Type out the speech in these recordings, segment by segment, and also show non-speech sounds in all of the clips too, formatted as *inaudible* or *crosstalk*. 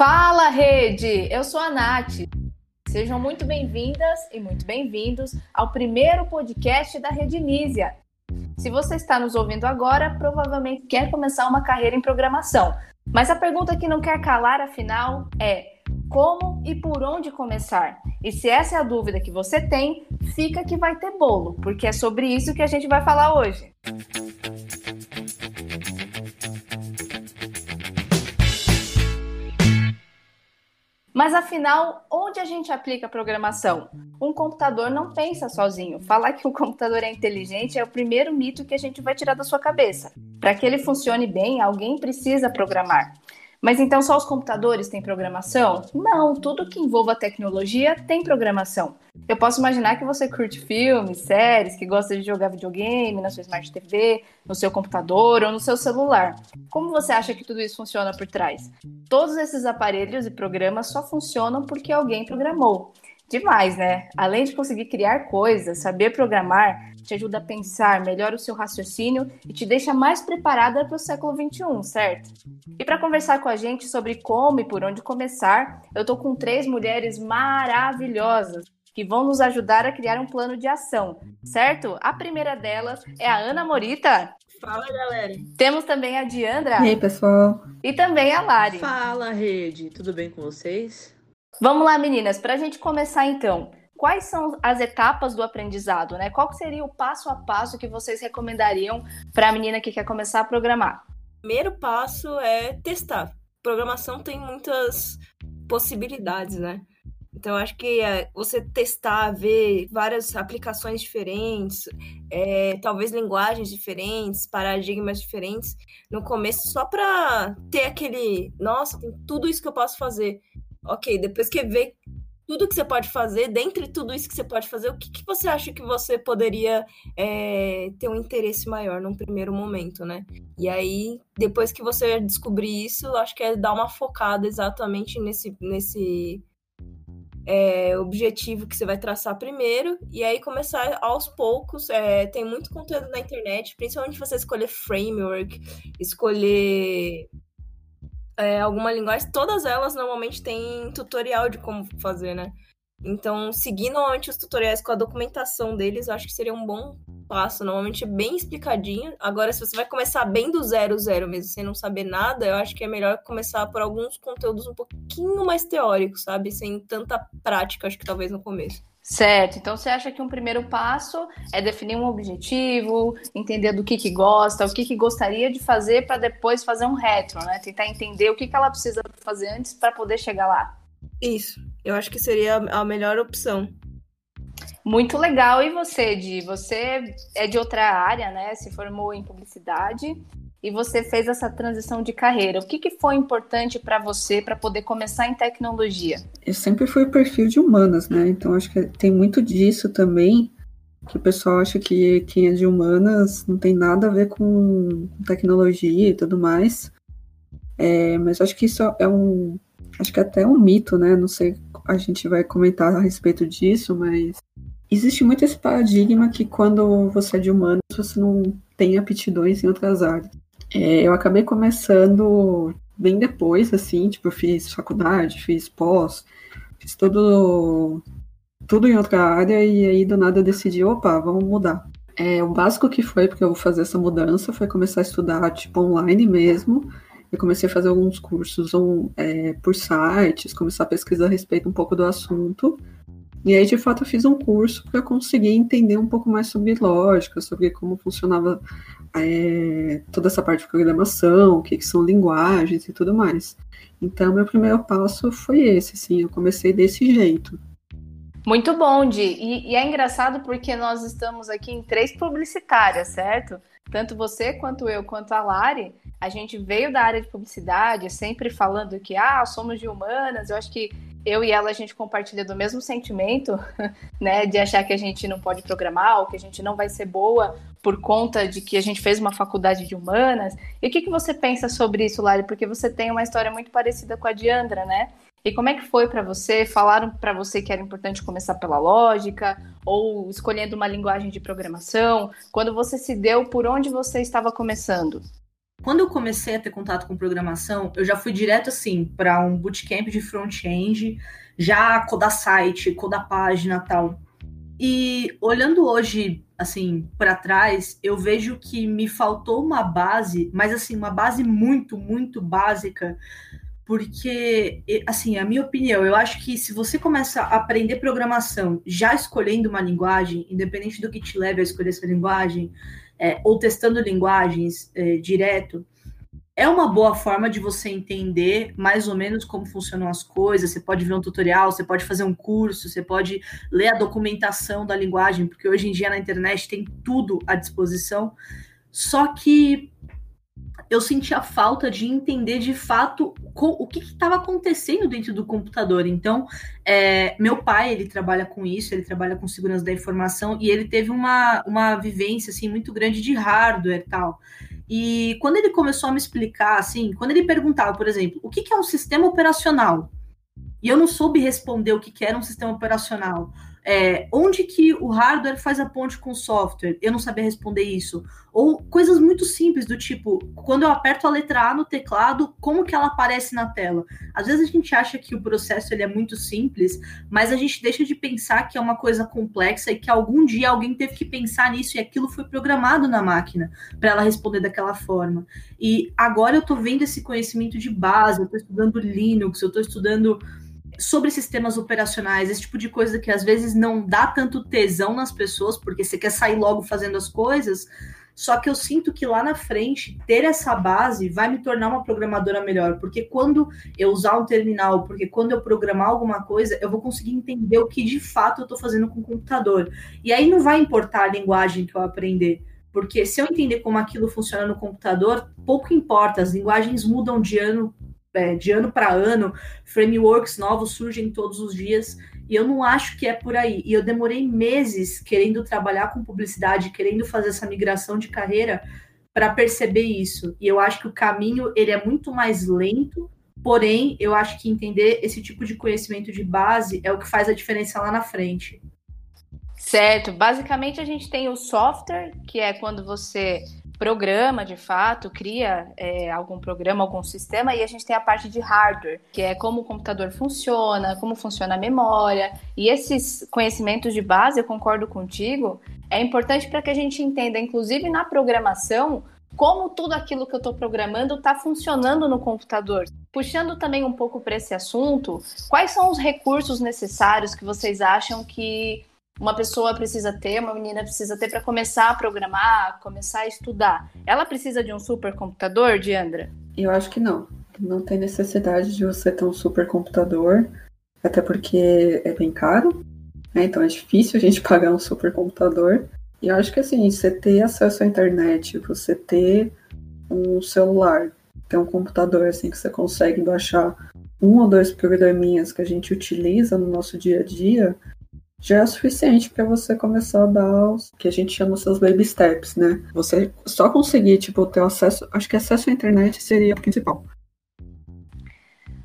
Fala, rede! Eu sou a Nath. Sejam muito bem-vindas e muito bem-vindos ao primeiro podcast da Rede Nísia. Se você está nos ouvindo agora, provavelmente quer começar uma carreira em programação. Mas a pergunta que não quer calar, afinal, é como e por onde começar? E se essa é a dúvida que você tem, fica que vai ter bolo, porque é sobre isso que a gente vai falar hoje. Mas afinal, onde a gente aplica a programação? Um computador não pensa sozinho. Falar que o computador é inteligente é o primeiro mito que a gente vai tirar da sua cabeça. Para que ele funcione bem, alguém precisa programar. Mas então só os computadores têm programação? Não, tudo que envolva tecnologia tem programação. Eu posso imaginar que você curte filmes, séries, que gosta de jogar videogame na sua Smart TV, no seu computador ou no seu celular. Como você acha que tudo isso funciona por trás? Todos esses aparelhos e programas só funcionam porque alguém programou. Demais, né? Além de conseguir criar coisas, saber programar te ajuda a pensar, melhora o seu raciocínio e te deixa mais preparada para o século XXI, certo? E para conversar com a gente sobre como e por onde começar, eu tô com três mulheres maravilhosas que vão nos ajudar a criar um plano de ação, certo? A primeira delas é a Ana Morita. Fala, galera. Temos também a Diandra. E aí, pessoal. E também a Lari. Fala, rede. Tudo bem com vocês? Vamos lá, meninas, para a gente começar então. Quais são as etapas do aprendizado, né? Qual seria o passo a passo que vocês recomendariam para a menina que quer começar a programar? Primeiro passo é testar. Programação tem muitas possibilidades, né? Então, acho que é você testar, ver várias aplicações diferentes, é, talvez linguagens diferentes, paradigmas diferentes, no começo, só para ter aquele, nossa, tem tudo isso que eu posso fazer ok, depois que vê tudo que você pode fazer, dentre tudo isso que você pode fazer, o que, que você acha que você poderia é, ter um interesse maior num primeiro momento, né? E aí, depois que você descobrir isso, acho que é dar uma focada exatamente nesse, nesse é, objetivo que você vai traçar primeiro, e aí começar aos poucos. É, tem muito conteúdo na internet, principalmente você escolher framework, escolher é, alguma linguagem, todas elas normalmente têm tutorial de como fazer, né? Então, seguir normalmente os tutoriais com a documentação deles, eu acho que seria um bom passo. Normalmente é bem explicadinho. Agora, se você vai começar bem do zero, zero mesmo, sem não saber nada, eu acho que é melhor começar por alguns conteúdos um pouquinho mais teóricos, sabe? Sem tanta prática, acho que talvez no começo. Certo. Então você acha que um primeiro passo é definir um objetivo, entender do que, que gosta, o que, que gostaria de fazer para depois fazer um retro, né? Tentar entender o que, que ela precisa fazer antes para poder chegar lá. Isso. Eu acho que seria a melhor opção. Muito legal. E você, Di? Você é de outra área, né? Se formou em publicidade e você fez essa transição de carreira. O que, que foi importante para você para poder começar em tecnologia? Eu sempre fui perfil de humanas, né? Então acho que tem muito disso também, que o pessoal acha que quem é de humanas não tem nada a ver com tecnologia e tudo mais. É, mas acho que isso é um. Acho que até é um mito, né? Não sei, a gente vai comentar a respeito disso, mas existe muito esse paradigma que quando você é de humanas, você não tem aptidões em outras áreas. É, eu acabei começando bem depois, assim, tipo, eu fiz faculdade, fiz pós, fiz tudo, tudo em outra área e aí do nada eu decidi, opa, vamos mudar. É, o básico que foi, porque eu vou fazer essa mudança, foi começar a estudar, tipo, online mesmo. Eu comecei a fazer alguns cursos um, é, por sites, começar a pesquisar a respeito um pouco do assunto. E aí, de fato, eu fiz um curso para conseguir entender um pouco mais sobre lógica, sobre como funcionava é, toda essa parte de programação, o que, que, são linguagens e tudo mais. Então, meu primeiro passo foi esse, assim, eu comecei desse jeito. Muito bom, Di. E, e é engraçado porque nós estamos aqui em três publicitárias, certo? Tanto você, quanto eu, quanto a Lari, a gente veio da área de publicidade, sempre falando que, ah, somos de humanas. Eu acho que eu e ela a gente compartilha do mesmo sentimento, *laughs* né, de achar que a gente não pode programar ou que a gente não vai ser boa por conta de que a gente fez uma faculdade de humanas. E o que, que você pensa sobre isso, Lari? Porque você tem uma história muito parecida com a Diandra, né? E como é que foi para você? Falaram para você que era importante começar pela lógica ou escolhendo uma linguagem de programação? Quando você se deu, por onde você estava começando? Quando eu comecei a ter contato com programação, eu já fui direto assim para um bootcamp de front-end, já codar site, codar página, tal. E olhando hoje assim para trás, eu vejo que me faltou uma base, mas assim uma base muito, muito básica porque, assim, a minha opinião, eu acho que se você começa a aprender programação já escolhendo uma linguagem, independente do que te leve a escolher essa linguagem, é, ou testando linguagens é, direto, é uma boa forma de você entender mais ou menos como funcionam as coisas. Você pode ver um tutorial, você pode fazer um curso, você pode ler a documentação da linguagem, porque hoje em dia na internet tem tudo à disposição. Só que eu sentia falta de entender de fato o que estava acontecendo dentro do computador. Então, é, meu pai, ele trabalha com isso, ele trabalha com segurança da informação, e ele teve uma, uma vivência, assim, muito grande de hardware e tal. E quando ele começou a me explicar, assim, quando ele perguntava, por exemplo, o que, que é um sistema operacional? E eu não soube responder o que, que era um sistema operacional. É, onde que o hardware faz a ponte com o software? Eu não sabia responder isso. Ou coisas muito simples do tipo, quando eu aperto a letra A no teclado, como que ela aparece na tela? Às vezes a gente acha que o processo ele é muito simples, mas a gente deixa de pensar que é uma coisa complexa e que algum dia alguém teve que pensar nisso e aquilo foi programado na máquina para ela responder daquela forma. E agora eu estou vendo esse conhecimento de base, eu estou estudando Linux, eu estou estudando sobre sistemas operacionais, esse tipo de coisa que às vezes não dá tanto tesão nas pessoas, porque você quer sair logo fazendo as coisas. Só que eu sinto que lá na frente, ter essa base vai me tornar uma programadora melhor, porque quando eu usar um terminal, porque quando eu programar alguma coisa, eu vou conseguir entender o que de fato eu estou fazendo com o computador. E aí não vai importar a linguagem que eu aprender, porque se eu entender como aquilo funciona no computador, pouco importa, as linguagens mudam de ano é, de ano para ano, frameworks novos surgem todos os dias, e eu não acho que é por aí. E eu demorei meses querendo trabalhar com publicidade, querendo fazer essa migração de carreira para perceber isso. E eu acho que o caminho ele é muito mais lento, porém, eu acho que entender esse tipo de conhecimento de base é o que faz a diferença lá na frente. Certo. Basicamente, a gente tem o software, que é quando você programa de fato, cria é, algum programa, algum sistema, e a gente tem a parte de hardware, que é como o computador funciona, como funciona a memória. E esses conhecimentos de base, eu concordo contigo, é importante para que a gente entenda, inclusive na programação, como tudo aquilo que eu estou programando está funcionando no computador. Puxando também um pouco para esse assunto, quais são os recursos necessários que vocês acham que uma pessoa precisa ter, uma menina precisa ter para começar a programar, começar a estudar. Ela precisa de um supercomputador, Diandra? Eu acho que não. Não tem necessidade de você ter um supercomputador, até porque é bem caro, né? então é difícil a gente *laughs* pagar um supercomputador. E eu acho que assim, você ter acesso à internet, você ter um celular, ter um computador assim que você consegue baixar um ou dois programinhas que a gente utiliza no nosso dia a dia, já é suficiente para você começar a dar os que a gente chama os seus baby steps, né? Você só conseguir, tipo, ter acesso, acho que acesso à internet seria o principal.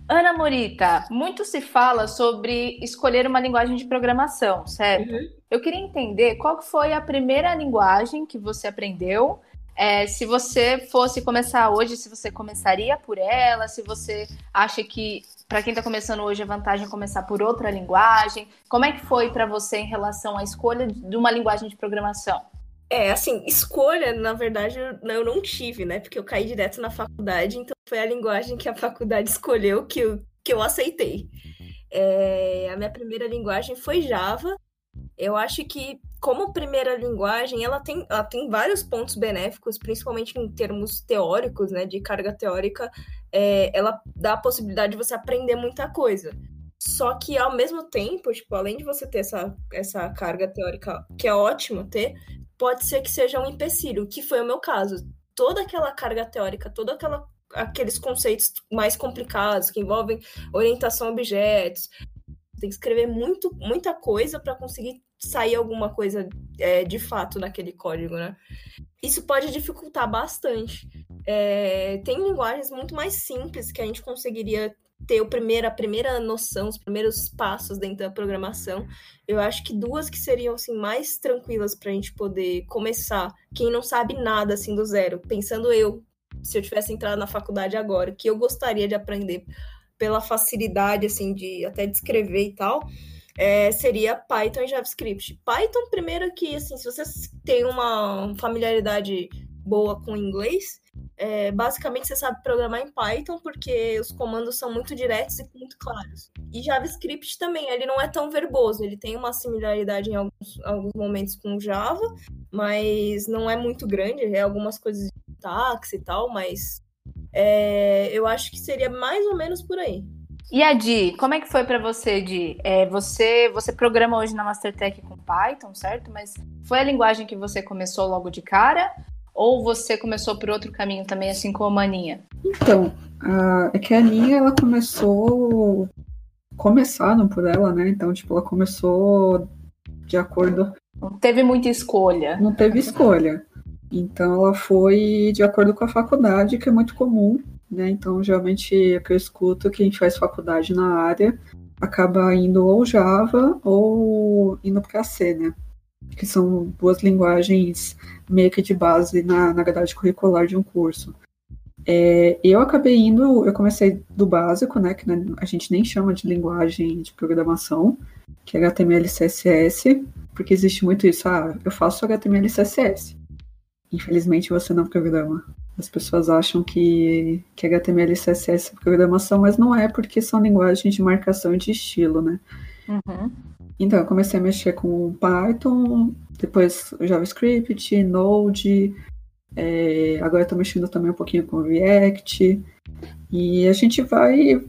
Ana Morita, muito se fala sobre escolher uma linguagem de programação, certo? Uhum. Eu queria entender qual foi a primeira linguagem que você aprendeu é, se você fosse começar hoje, se você começaria por ela, se você acha que para quem está começando hoje a vantagem é começar por outra linguagem, como é que foi para você em relação à escolha de uma linguagem de programação? É, assim, escolha, na verdade, eu não tive, né? Porque eu caí direto na faculdade, então foi a linguagem que a faculdade *laughs* escolheu que eu, que eu aceitei. É, a minha primeira linguagem foi Java. Eu acho que como primeira linguagem, ela tem, ela tem vários pontos benéficos, principalmente em termos teóricos, né, de carga teórica, é, ela dá a possibilidade de você aprender muita coisa. Só que ao mesmo tempo, tipo, além de você ter essa, essa carga teórica, que é ótimo ter, pode ser que seja um empecilho, que foi o meu caso. Toda aquela carga teórica, toda aquela aqueles conceitos mais complicados que envolvem orientação a objetos, tem que escrever muito, muita coisa para conseguir sair alguma coisa é, de fato naquele código, né? Isso pode dificultar bastante. É, tem linguagens muito mais simples que a gente conseguiria ter o primeiro, a primeira noção, os primeiros passos dentro da programação. Eu acho que duas que seriam assim mais tranquilas para a gente poder começar. Quem não sabe nada assim do zero, pensando eu se eu tivesse entrado na faculdade agora, que eu gostaria de aprender pela facilidade, assim, de até de escrever e tal, é, seria Python e JavaScript. Python, primeiro que, assim, se você tem uma familiaridade boa com inglês, é, basicamente você sabe programar em Python porque os comandos são muito diretos e muito claros. E JavaScript também, ele não é tão verboso, ele tem uma similaridade em alguns, alguns momentos com Java, mas não é muito grande, é algumas coisas de táxi e tal, mas é, eu acho que seria mais ou menos por aí. E a Di, como é que foi para você, Di? É, você, você programa hoje na Mastertech com Python, certo? Mas foi a linguagem que você começou logo de cara? Ou você começou por outro caminho também, assim como a Aninha? Então, a, é que a Aninha, ela começou... Começaram por ela, né? Então, tipo, ela começou de acordo... Não teve muita escolha. Não teve escolha. Então, ela foi de acordo com a faculdade, que é muito comum, né? Então, geralmente, é que eu escuto, quem faz faculdade na área acaba indo ou Java ou indo para C, né? que são duas linguagens meio que de base na, na grade curricular de um curso. É, eu acabei indo, eu comecei do básico, né, que a gente nem chama de linguagem de programação, que é HTML CSS, porque existe muito isso, ah, eu faço HTML CSS. Infelizmente você não programa. As pessoas acham que, que HTML e CSS é programação, mas não é, porque são linguagens de marcação e de estilo, né? Uhum. Então, eu comecei a mexer com Python, depois JavaScript, Node, é, agora estou mexendo também um pouquinho com React. E a gente vai.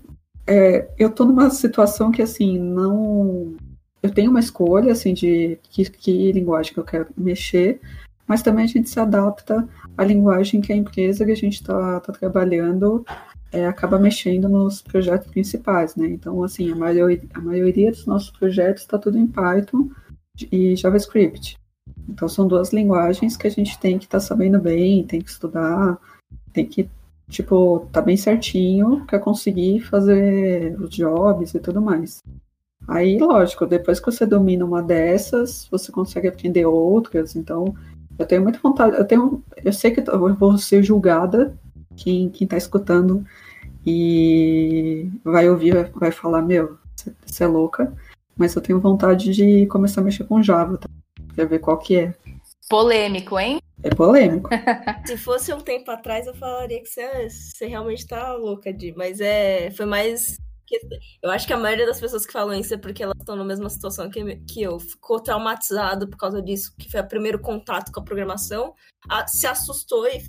É, eu estou numa situação que, assim, não. Eu tenho uma escolha, assim, de que, que linguagem que eu quero mexer, mas também a gente se adapta à linguagem que a empresa que a gente está tá trabalhando é, acaba mexendo nos projetos principais, né? Então, assim, a maioria, a maioria dos nossos projetos está tudo em Python e JavaScript. Então, são duas linguagens que a gente tem que estar tá sabendo bem, tem que estudar, tem que, tipo, tá bem certinho para conseguir fazer os jobs e tudo mais. Aí, lógico, depois que você domina uma dessas, você consegue aprender outras. Então, eu tenho muita vontade, eu tenho, eu sei que eu vou ser julgada quem, quem tá escutando e vai ouvir, vai, vai falar, meu, você é louca, mas eu tenho vontade de começar a mexer com Java, tá? pra ver qual que é. Polêmico, hein? É polêmico. *laughs* Se fosse um tempo atrás, eu falaria que você, você realmente tá louca, de, mas é, foi mais eu acho que a maioria das pessoas que falam isso é porque elas estão na mesma situação que, que eu. Ficou traumatizado por causa disso, que foi o primeiro contato com a programação, a, se assustou e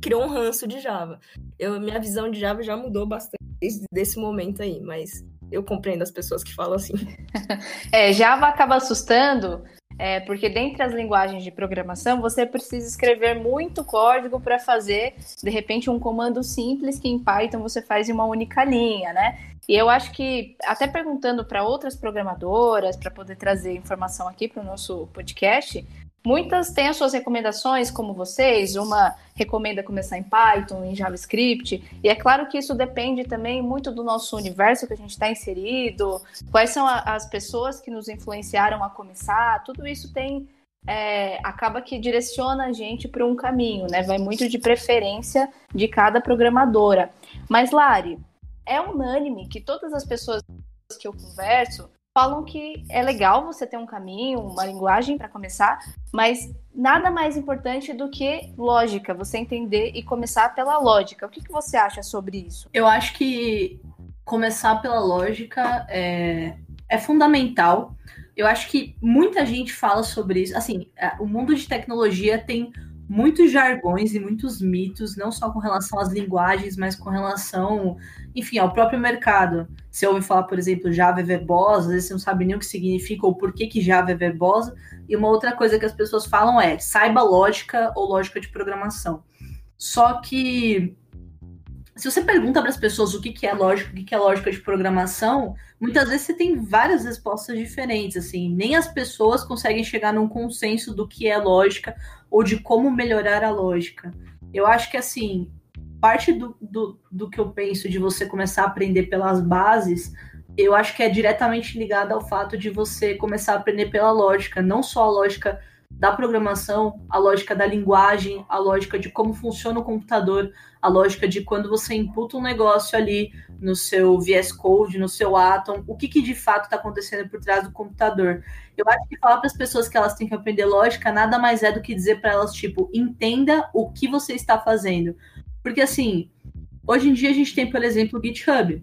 criou um ranço de Java. Eu, minha visão de Java já mudou bastante desde esse momento aí, mas eu compreendo as pessoas que falam assim. *laughs* é, Java acaba assustando, é, porque dentre as linguagens de programação você precisa escrever muito código para fazer, de repente, um comando simples que em Python você faz em uma única linha, né? E eu acho que, até perguntando para outras programadoras, para poder trazer informação aqui para o nosso podcast, Muitas têm as suas recomendações, como vocês. Uma recomenda começar em Python, em JavaScript. E é claro que isso depende também muito do nosso universo que a gente está inserido, quais são a, as pessoas que nos influenciaram a começar. Tudo isso tem. É, acaba que direciona a gente para um caminho, né? Vai muito de preferência de cada programadora. Mas, Lari, é unânime que todas as pessoas que eu converso falam que é legal você ter um caminho, uma linguagem para começar, mas nada mais importante do que lógica, você entender e começar pela lógica. O que, que você acha sobre isso? Eu acho que começar pela lógica é, é fundamental. Eu acho que muita gente fala sobre isso. Assim, é, o mundo de tecnologia tem muitos jargões e muitos mitos, não só com relação às linguagens, mas com relação, enfim, ao próprio mercado. Você ouve falar, por exemplo, Java é verbosa, às vezes você não sabe nem o que significa ou por que, que Java é verbosa. E uma outra coisa que as pessoas falam é saiba lógica ou lógica de programação. Só que se você pergunta para as pessoas o que, que é lógica, o que, que é lógica de programação, muitas vezes você tem várias respostas diferentes. Assim, nem as pessoas conseguem chegar num consenso do que é lógica ou de como melhorar a lógica. Eu acho que assim, parte do, do, do que eu penso de você começar a aprender pelas bases, eu acho que é diretamente ligada ao fato de você começar a aprender pela lógica, não só a lógica da programação, a lógica da linguagem, a lógica de como funciona o computador, a lógica de quando você imputa um negócio ali no seu VS Code, no seu Atom, o que, que de fato está acontecendo por trás do computador. Eu acho que falar para as pessoas que elas têm que aprender lógica nada mais é do que dizer para elas, tipo, entenda o que você está fazendo. Porque assim, hoje em dia a gente tem, por exemplo, o GitHub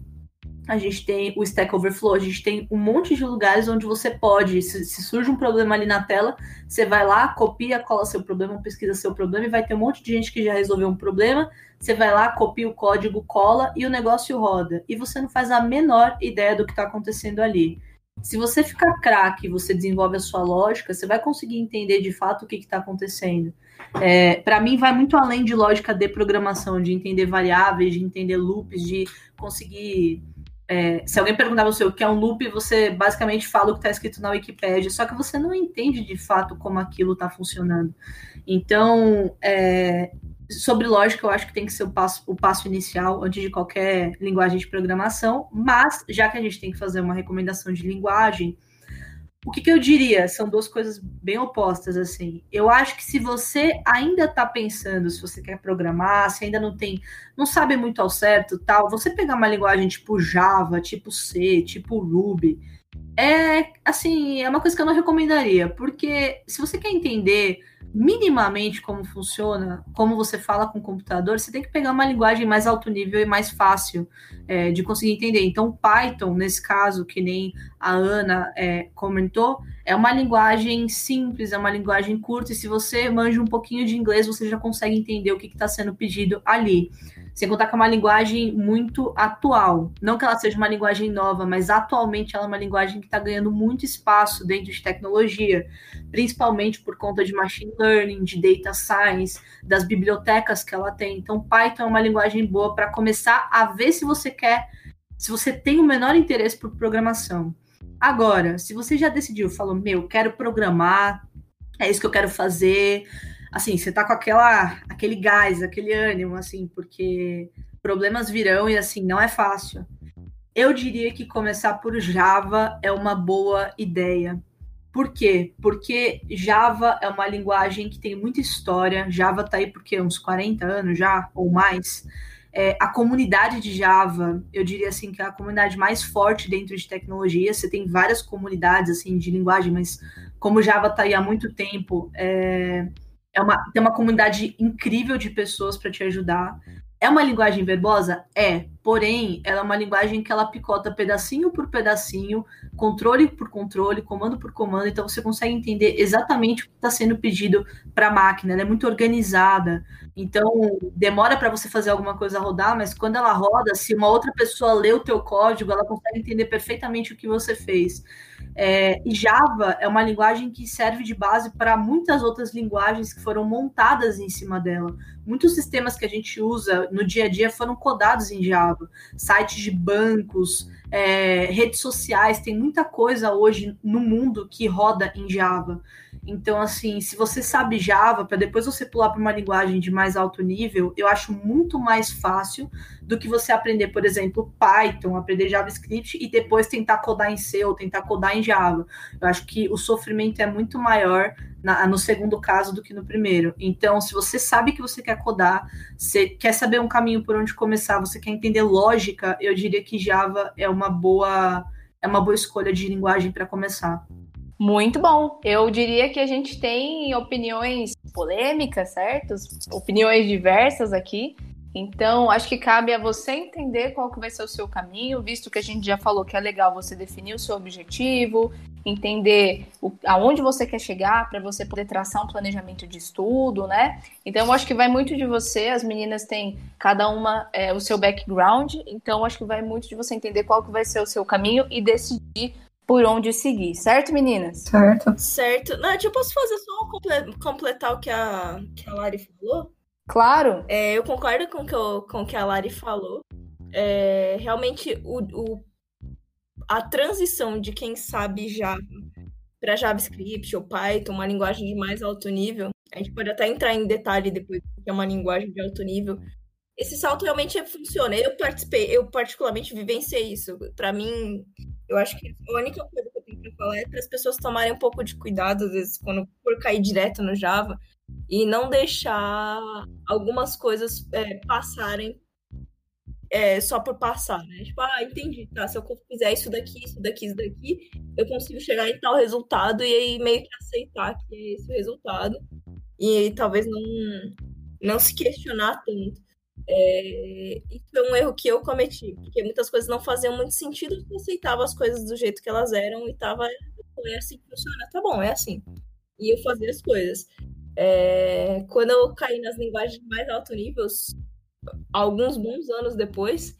a gente tem o Stack Overflow, a gente tem um monte de lugares onde você pode, se, se, surge um problema ali na tela, você vai lá, copia, cola seu problema, pesquisa seu problema e vai ter um monte de gente que já resolveu um problema. Você vai lá, copia o código, cola e o negócio roda. E você não faz a menor ideia do que está acontecendo ali. Se você ficar craque, você desenvolve a sua lógica, você vai conseguir entender de fato o que está acontecendo. É, para mim, vai muito além de lógica de programação, de entender variáveis, de entender loops, de conseguir é, se alguém perguntar você o que é um loop, você basicamente fala o que está escrito na Wikipedia, só que você não entende de fato como aquilo está funcionando. Então, é, sobre lógica, eu acho que tem que ser o passo, o passo inicial antes de qualquer linguagem de programação, mas já que a gente tem que fazer uma recomendação de linguagem, o que, que, eu diria? São duas coisas bem opostas, assim. Eu acho que se você ainda está pensando, se você quer programar, se ainda não tem, não sabe muito ao certo, tal, você pegar uma linguagem tipo Java, tipo C, tipo Ruby, é, assim, é uma coisa que eu não recomendaria, porque se você quer entender minimamente como funciona, como você fala com o computador, você tem que pegar uma linguagem mais alto nível e mais fácil é, de conseguir entender. Então, Python, nesse caso, que nem a Ana é, comentou, é uma linguagem simples, é uma linguagem curta, e se você manja um pouquinho de inglês, você já consegue entender o que está sendo pedido ali. Sem contar que é uma linguagem muito atual. Não que ela seja uma linguagem nova, mas atualmente ela é uma linguagem que está ganhando muito espaço dentro de tecnologia, principalmente por conta de machine learning, de data science, das bibliotecas que ela tem. Então, Python é uma linguagem boa para começar a ver se você quer, se você tem o menor interesse por programação. Agora, se você já decidiu, falou, meu, quero programar, é isso que eu quero fazer, assim, você tá com aquela, aquele gás, aquele ânimo, assim, porque problemas virão e assim, não é fácil. Eu diria que começar por Java é uma boa ideia. Por quê? Porque Java é uma linguagem que tem muita história. Java tá aí porque uns 40 anos já, ou mais. É, a comunidade de Java, eu diria assim que é a comunidade mais forte dentro de tecnologia. Você tem várias comunidades assim de linguagem, mas como Java está aí há muito tempo, é, é uma, tem uma comunidade incrível de pessoas para te ajudar. É uma linguagem verbosa? É. Porém, ela é uma linguagem que ela picota pedacinho por pedacinho, controle por controle, comando por comando, então você consegue entender exatamente o que está sendo pedido para a máquina. Ela é muito organizada. Então, demora para você fazer alguma coisa rodar, mas quando ela roda, se uma outra pessoa lê o teu código, ela consegue entender perfeitamente o que você fez. É, e Java é uma linguagem que serve de base para muitas outras linguagens que foram montadas em cima dela. Muitos sistemas que a gente usa no dia a dia foram codados em Java. Sites de bancos, é, redes sociais, tem muita coisa hoje no mundo que roda em Java. Então, assim, se você sabe Java, para depois você pular para uma linguagem de mais alto nível, eu acho muito mais fácil do que você aprender, por exemplo, Python, aprender JavaScript e depois tentar codar em C ou tentar codar em Java. Eu acho que o sofrimento é muito maior na, no segundo caso do que no primeiro. Então, se você sabe que você quer codar, você quer saber um caminho por onde começar, você quer entender lógica, eu diria que Java é uma boa é uma boa escolha de linguagem para começar. Muito bom. Eu diria que a gente tem opiniões polêmicas, certo? Opiniões diversas aqui. Então, acho que cabe a você entender qual que vai ser o seu caminho, visto que a gente já falou que é legal você definir o seu objetivo, entender o, aonde você quer chegar para você poder traçar um planejamento de estudo, né? Então, acho que vai muito de você. As meninas têm cada uma é, o seu background, então acho que vai muito de você entender qual que vai ser o seu caminho e decidir por onde seguir, certo, meninas? Certo. Certo. Nath, eu posso fazer só um completar o que a, que a Lari falou? Claro. É, eu concordo com que o com que a Lari falou. É, realmente, o, o, a transição de quem sabe já para JavaScript ou Python, uma linguagem de mais alto nível, a gente pode até entrar em detalhe depois que é uma linguagem de alto nível. Esse salto realmente funciona. Eu participei, eu particularmente vivenciei isso. Para mim, eu acho que a única coisa que eu tenho para falar é para as pessoas tomarem um pouco de cuidado, às vezes, quando for cair direto no Java, e não deixar algumas coisas é, passarem é, só por passar, né? Tipo, ah, entendi, tá? Se eu fizer isso daqui, isso daqui, isso daqui, eu consigo chegar em tal resultado e aí meio que aceitar que é esse o resultado. E aí, talvez não, não se questionar tanto. É, isso foi um erro que eu cometi, porque muitas coisas não faziam muito sentido, eu aceitava as coisas do jeito que elas eram e tava, é assim que funciona, tá bom, é assim. E eu fazia as coisas. É, quando eu caí nas linguagens de mais alto nível, alguns bons anos depois,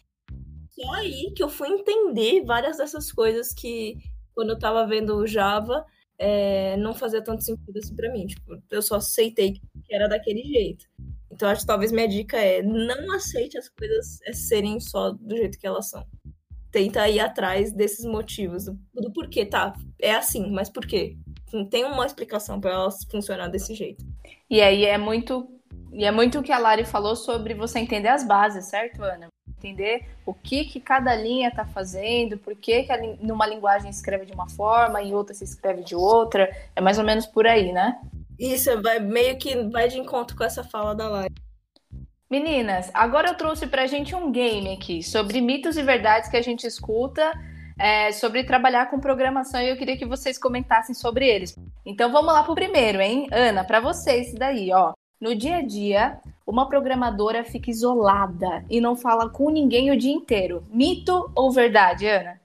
só aí que eu fui entender várias dessas coisas que, quando eu tava vendo o Java, é, não fazia tanto sentido assim pra mim. Tipo, eu só aceitei que era daquele jeito. Então, acho que talvez minha dica é não aceite as coisas serem só do jeito que elas são. Tenta ir atrás desses motivos, do porquê, tá? É assim, mas por quê? Não tem uma explicação para elas funcionar desse jeito. E aí é muito e é muito o que a Lari falou sobre você entender as bases, certo, Ana? Entender o que, que cada linha está fazendo, por que, que numa linguagem escreve de uma forma e outra se escreve de outra. É mais ou menos por aí, né? Isso, vai, meio que vai de encontro com essa fala da Lari. Meninas, agora eu trouxe pra gente um game aqui sobre mitos e verdades que a gente escuta é, sobre trabalhar com programação e eu queria que vocês comentassem sobre eles. Então vamos lá pro primeiro, hein? Ana, para vocês daí, ó. No dia a dia, uma programadora fica isolada e não fala com ninguém o dia inteiro. Mito ou verdade, Ana?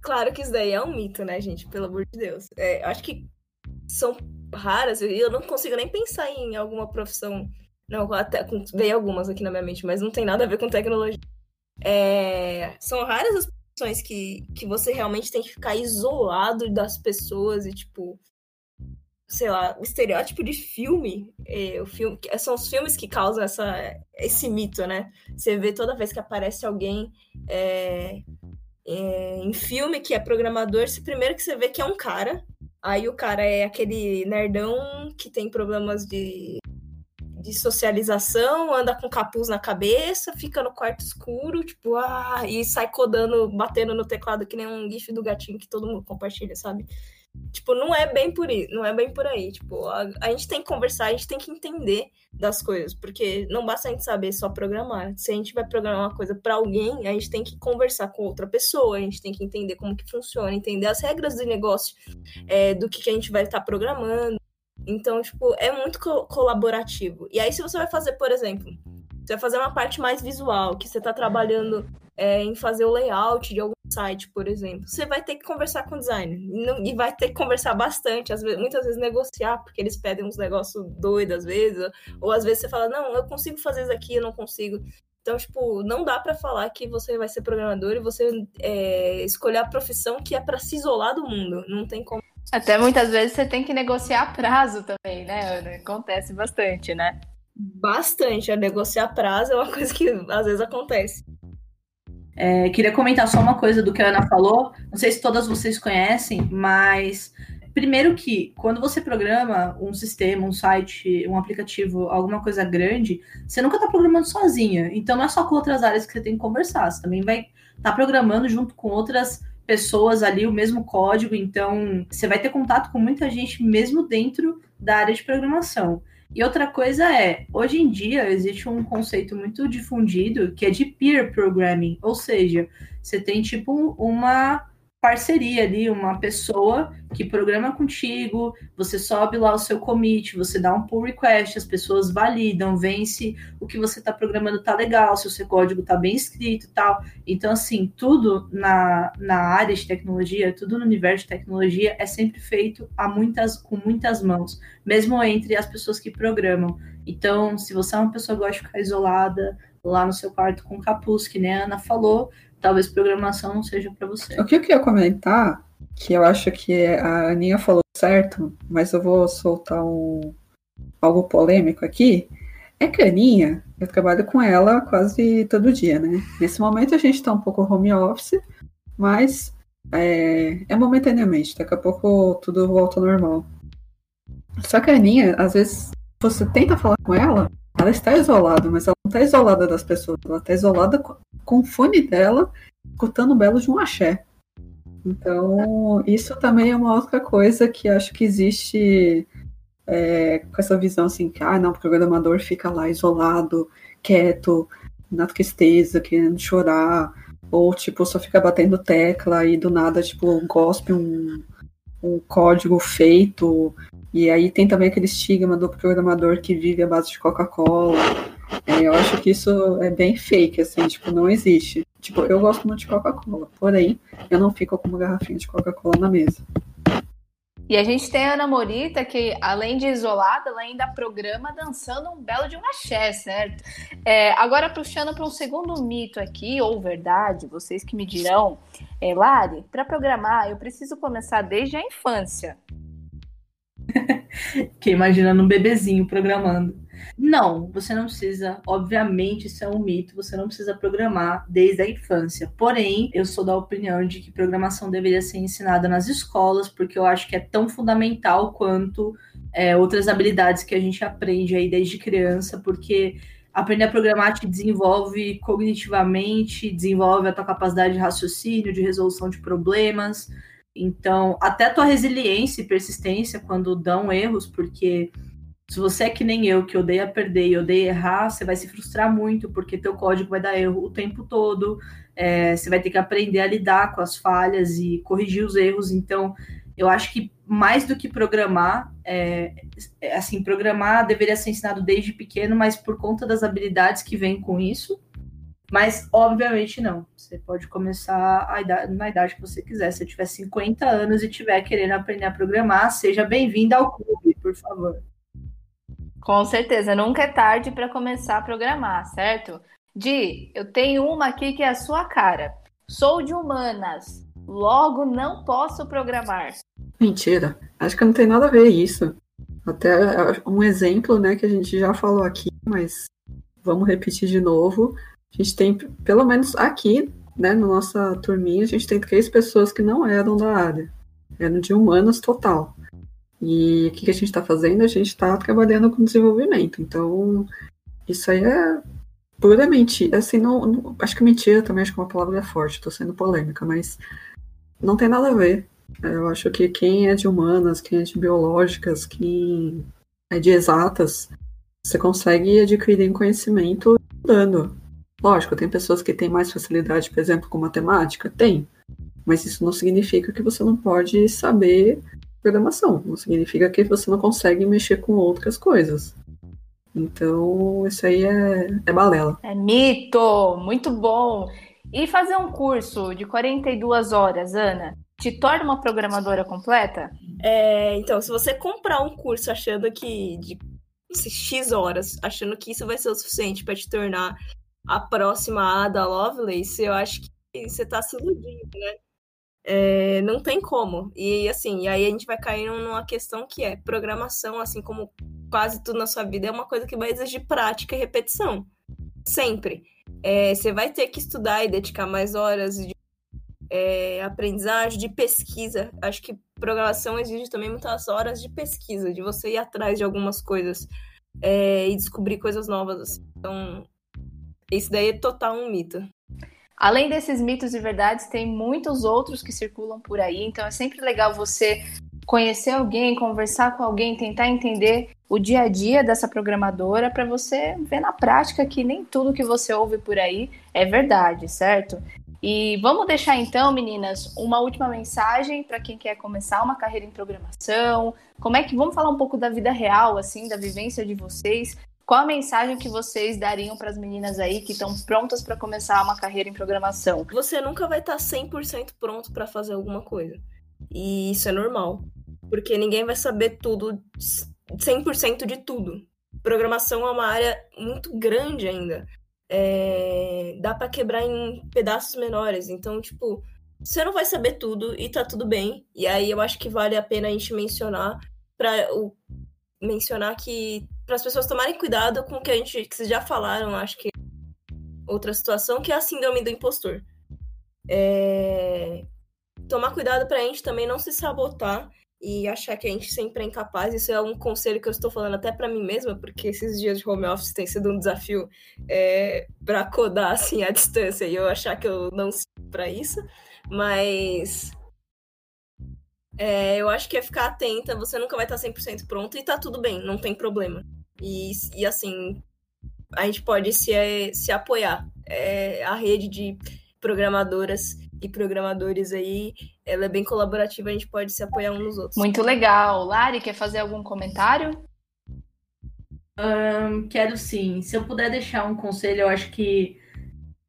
Claro que isso daí é um mito, né, gente? Pelo amor de Deus. É, acho que são raras, eu não consigo nem pensar em alguma profissão. Não, até veio algumas aqui na minha mente, mas não tem nada a ver com tecnologia. É, são raras as profissões que, que você realmente tem que ficar isolado das pessoas e, tipo, sei lá, o estereótipo de filme, é, o filme são os filmes que causam essa, esse mito, né? Você vê toda vez que aparece alguém é, é, em filme que é programador, se primeiro que você vê que é um cara, aí o cara é aquele nerdão que tem problemas de, de socialização, anda com capuz na cabeça, fica no quarto escuro, tipo, ah, e sai codando, batendo no teclado que nem um gif do gatinho que todo mundo compartilha, sabe? Tipo, não é bem por aí, não é bem por aí. Tipo, a, a, gente tem que conversar, a gente tem que entender das coisas, porque não basta a gente saber só programar. Se a gente vai programar uma coisa para alguém, a gente tem que conversar com outra pessoa, a gente tem que entender como que funciona, entender as regras do negócio, é, do que, que a gente vai estar tá programando. Então, tipo, é muito co colaborativo. E aí, se você vai fazer, por exemplo, você vai fazer uma parte mais visual, que você está trabalhando é, em fazer o layout de algum site, por exemplo, você vai ter que conversar com o designer e vai ter que conversar bastante, às vezes, muitas vezes negociar, porque eles pedem uns negócios doidos às vezes, ou às vezes você fala, não, eu consigo fazer isso aqui, eu não consigo. Então, tipo, não dá para falar que você vai ser programador e você é, escolher a profissão que é para se isolar do mundo. Não tem como. Até muitas vezes você tem que negociar prazo também, né? Acontece bastante, né? Bastante. A negociar prazo é uma coisa que às vezes acontece. É, queria comentar só uma coisa do que a Ana falou. Não sei se todas vocês conhecem, mas primeiro que quando você programa um sistema, um site, um aplicativo, alguma coisa grande, você nunca está programando sozinha. Então não é só com outras áreas que você tem que conversar. Você também vai estar tá programando junto com outras pessoas ali o mesmo código. Então você vai ter contato com muita gente mesmo dentro da área de programação. E outra coisa é, hoje em dia existe um conceito muito difundido que é de peer programming, ou seja, você tem tipo uma parceria ali, uma pessoa que programa contigo, você sobe lá o seu commit, você dá um pull request, as pessoas validam, vêm se o que você está programando tá legal, se o seu código tá bem escrito e tal. Então, assim, tudo na, na área de tecnologia, tudo no universo de tecnologia é sempre feito a muitas, com muitas mãos, mesmo entre as pessoas que programam. Então, se você é uma pessoa que gosta de ficar isolada lá no seu quarto com capuz, que nem a Ana falou, talvez programação não seja para você. O que eu queria comentar, que eu acho que a Aninha falou certo, mas eu vou soltar um, algo polêmico aqui, é que a Aninha, eu trabalho com ela quase todo dia, né? Nesse momento a gente está um pouco home office, mas é, é momentaneamente, daqui a pouco tudo volta ao normal. Só que a Aninha, às vezes, você tenta falar com ela, ela está isolada, mas ela não está isolada das pessoas, ela está isolada com fone dela, escutando belo de um axé. Então, isso também é uma outra coisa que acho que existe é, com essa visão assim, que ah, não, o programador fica lá isolado, quieto, na tristeza, querendo chorar, ou tipo, só fica batendo tecla e do nada, tipo, gospe um, um código feito. E aí tem também aquele estigma do programador que vive à base de Coca-Cola. É, eu acho que isso é bem fake, assim, tipo, não existe. Tipo, eu gosto muito de Coca-Cola, porém, eu não fico com uma garrafinha de Coca-Cola na mesa. E a gente tem a Ana Morita, que além de isolada, ela ainda programa dançando um belo de um axé, certo? É, agora, puxando para um segundo mito aqui, ou verdade, vocês que me dirão, é, Lari, para programar, eu preciso começar desde a infância. *laughs* Fiquei imaginando um bebezinho programando. Não, você não precisa, obviamente, isso é um mito, você não precisa programar desde a infância. Porém, eu sou da opinião de que programação deveria ser ensinada nas escolas, porque eu acho que é tão fundamental quanto é, outras habilidades que a gente aprende aí desde criança, porque aprender a programar te desenvolve cognitivamente, desenvolve a tua capacidade de raciocínio, de resolução de problemas. Então, até tua resiliência e persistência quando dão erros, porque se você é que nem eu, que odeia perder e odeia errar, você vai se frustrar muito, porque teu código vai dar erro o tempo todo, é, você vai ter que aprender a lidar com as falhas e corrigir os erros. Então, eu acho que mais do que programar, é, é, assim, programar deveria ser ensinado desde pequeno, mas por conta das habilidades que vêm com isso. Mas, obviamente, não. Você pode começar idade, na idade que você quiser. Se tiver 50 anos e tiver querendo aprender a programar, seja bem-vindo ao clube, por favor. Com certeza, nunca é tarde para começar a programar, certo? Di, eu tenho uma aqui que é a sua cara. Sou de humanas, logo não posso programar. Mentira, acho que não tem nada a ver isso. Até um exemplo, né, que a gente já falou aqui, mas vamos repetir de novo. A gente tem, pelo menos aqui, né, na nossa turminha, a gente tem três pessoas que não eram da área. Eram de humanas total. E o que, que a gente está fazendo? A gente está trabalhando com desenvolvimento. Então, isso aí é puramente, assim, não, não, acho que mentira também, acho que uma palavra é forte, estou sendo polêmica, mas não tem nada a ver. Eu acho que quem é de humanas, quem é de biológicas, quem é de exatas, você consegue adquirir conhecimento dando. Lógico, tem pessoas que têm mais facilidade, por exemplo, com matemática? Tem. Mas isso não significa que você não pode saber programação. Não significa que você não consegue mexer com outras coisas. Então, isso aí é, é balela. É mito! Muito bom! E fazer um curso de 42 horas, Ana, te torna uma programadora completa? É, então, se você comprar um curso achando que de X horas, achando que isso vai ser o suficiente para te tornar a próxima Ada Lovelace, eu acho que você está se iludindo, né? É, não tem como. E assim, aí a gente vai cair numa questão que é programação, assim como quase tudo na sua vida, é uma coisa que vai exigir prática e repetição. Sempre. É, você vai ter que estudar e dedicar mais horas de é, aprendizagem, de pesquisa. Acho que programação exige também muitas horas de pesquisa, de você ir atrás de algumas coisas é, e descobrir coisas novas. Assim. Então, isso daí é total um mito. Além desses mitos e verdades, tem muitos outros que circulam por aí, então é sempre legal você conhecer alguém, conversar com alguém, tentar entender o dia a dia dessa programadora para você ver na prática que nem tudo que você ouve por aí é verdade, certo? E vamos deixar então, meninas, uma última mensagem para quem quer começar uma carreira em programação. Como é que vamos falar um pouco da vida real, assim, da vivência de vocês? Qual a mensagem que vocês dariam para as meninas aí que estão prontas para começar uma carreira em programação? Você nunca vai estar 100% pronto para fazer alguma coisa. E isso é normal, porque ninguém vai saber tudo 100% de tudo. Programação é uma área muito grande ainda. É... dá para quebrar em pedaços menores, então tipo, você não vai saber tudo e tá tudo bem. E aí eu acho que vale a pena a gente mencionar para o mencionar que para as pessoas tomarem cuidado com o que a gente que vocês já falaram, acho que outra situação que é a síndrome do impostor. É... Tomar cuidado para a gente também não se sabotar e achar que a gente sempre é incapaz. Isso é um conselho que eu estou falando até para mim mesma, porque esses dias de home office tem sido um desafio é, para codar assim à distância e eu achar que eu não sirvo para isso. Mas É, eu acho que é ficar atenta, você nunca vai estar 100% pronto e tá tudo bem, não tem problema. E, e assim, a gente pode se, se apoiar. É, a rede de programadoras e programadores aí, ela é bem colaborativa, a gente pode se apoiar uns nos outros. Muito legal. Lari, quer fazer algum comentário? Um, quero sim. Se eu puder deixar um conselho, eu acho que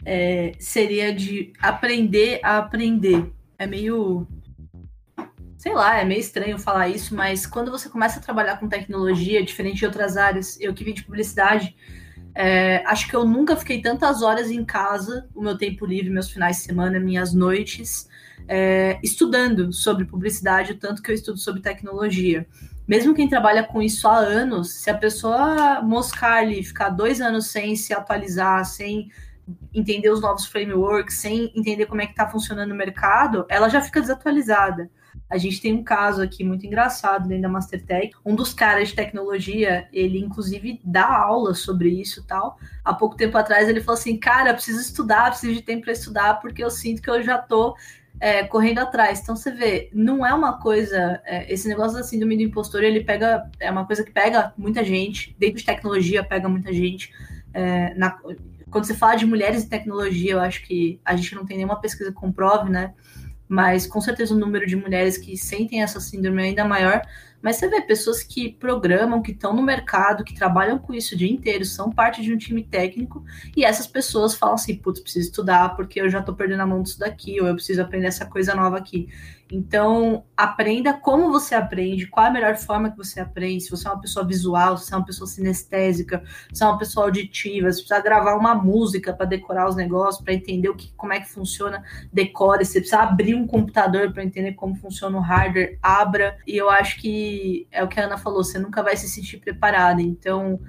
é, seria de aprender a aprender. É meio. Sei lá, é meio estranho falar isso, mas quando você começa a trabalhar com tecnologia, diferente de outras áreas, eu que vim de publicidade, é, acho que eu nunca fiquei tantas horas em casa, o meu tempo livre, meus finais de semana, minhas noites, é, estudando sobre publicidade, o tanto que eu estudo sobre tecnologia. Mesmo quem trabalha com isso há anos, se a pessoa moscar ali, ficar dois anos sem se atualizar, sem entender os novos frameworks, sem entender como é que está funcionando o mercado, ela já fica desatualizada. A gente tem um caso aqui muito engraçado dentro da Mastertech. Um dos caras de tecnologia, ele inclusive dá aula sobre isso tal. Há pouco tempo atrás ele falou assim: Cara, preciso estudar, preciso de tempo para estudar, porque eu sinto que eu já tô é, correndo atrás. Então você vê, não é uma coisa. É, esse negócio da síndrome do impostor, ele pega. É uma coisa que pega muita gente. Dentro de tecnologia, pega muita gente. É, na, quando você fala de mulheres em tecnologia, eu acho que a gente não tem nenhuma pesquisa que comprove, né? Mas com certeza o número de mulheres que sentem essa síndrome é ainda maior. Mas você vê pessoas que programam, que estão no mercado, que trabalham com isso o dia inteiro, são parte de um time técnico, e essas pessoas falam assim: putz, preciso estudar porque eu já estou perdendo a mão disso daqui, ou eu preciso aprender essa coisa nova aqui. Então, aprenda como você aprende, qual a melhor forma que você aprende. Se você é uma pessoa visual, se você é uma pessoa sinestésica, se você é uma pessoa auditiva, se precisa gravar uma música para decorar os negócios, para entender o que, como é que funciona, decore. Se precisa abrir um computador para entender como funciona o hardware, abra. E eu acho que é o que a Ana falou, você nunca vai se sentir preparada. Então,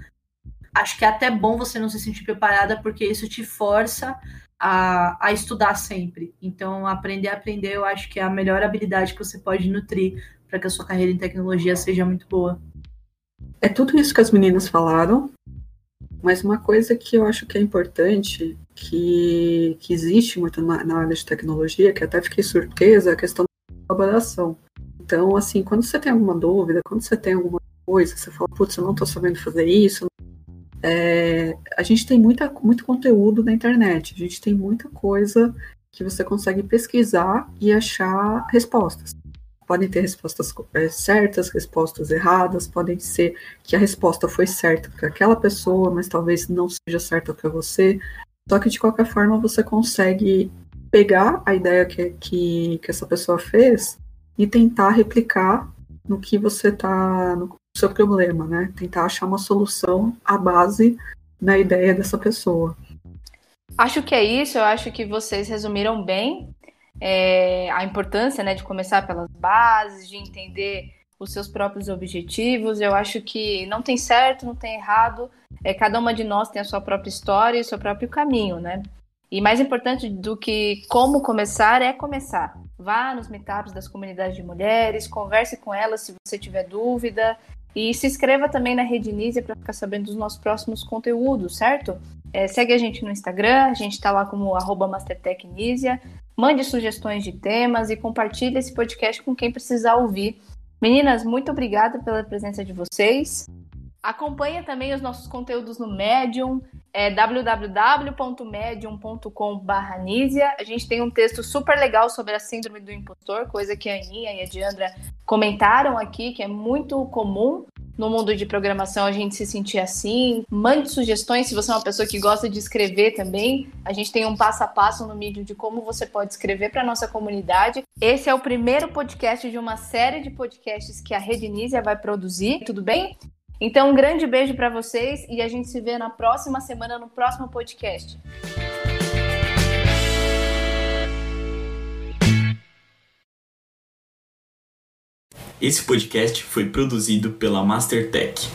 acho que é até bom você não se sentir preparada, porque isso te força a, a estudar sempre. Então, aprender a aprender, eu acho que é a melhor habilidade que você pode nutrir para que a sua carreira em tecnologia seja muito boa. É tudo isso que as meninas falaram, mas uma coisa que eu acho que é importante, que, que existe muito na, na área de tecnologia, que até fiquei surpresa, é a questão da colaboração. Então, assim, quando você tem alguma dúvida, quando você tem alguma coisa, você fala, putz, eu não estou sabendo fazer isso, é, a gente tem muita, muito conteúdo na internet, a gente tem muita coisa que você consegue pesquisar e achar respostas. Podem ter respostas é, certas, respostas erradas, podem ser que a resposta foi certa para aquela pessoa, mas talvez não seja certa para você. Só que de qualquer forma você consegue pegar a ideia que, que, que essa pessoa fez e tentar replicar no que você está, seu problema, né? Tentar achar uma solução à base na ideia dessa pessoa. Acho que é isso, eu acho que vocês resumiram bem é, a importância né, de começar pelas bases, de entender os seus próprios objetivos. Eu acho que não tem certo, não tem errado. É, cada uma de nós tem a sua própria história e o seu próprio caminho, né? E mais importante do que como começar é começar. Vá nos meetups das comunidades de mulheres, converse com elas se você tiver dúvida, e se inscreva também na Rede Nízia para ficar sabendo dos nossos próximos conteúdos, certo? É, segue a gente no Instagram, a gente está lá como arroba MasterTechNísia. Mande sugestões de temas e compartilhe esse podcast com quem precisar ouvir. Meninas, muito obrigada pela presença de vocês. Acompanhe também os nossos conteúdos no Medium, é www.medium.com.br A gente tem um texto super legal sobre a síndrome do impostor, coisa que a Aninha e a Diandra comentaram aqui, que é muito comum no mundo de programação a gente se sentir assim. Mande sugestões se você é uma pessoa que gosta de escrever também. A gente tem um passo a passo no Medium de como você pode escrever para nossa comunidade. Esse é o primeiro podcast de uma série de podcasts que a Rede Nízia vai produzir, tudo bem? Então, um grande beijo para vocês e a gente se vê na próxima semana no próximo podcast. Esse podcast foi produzido pela Mastertech.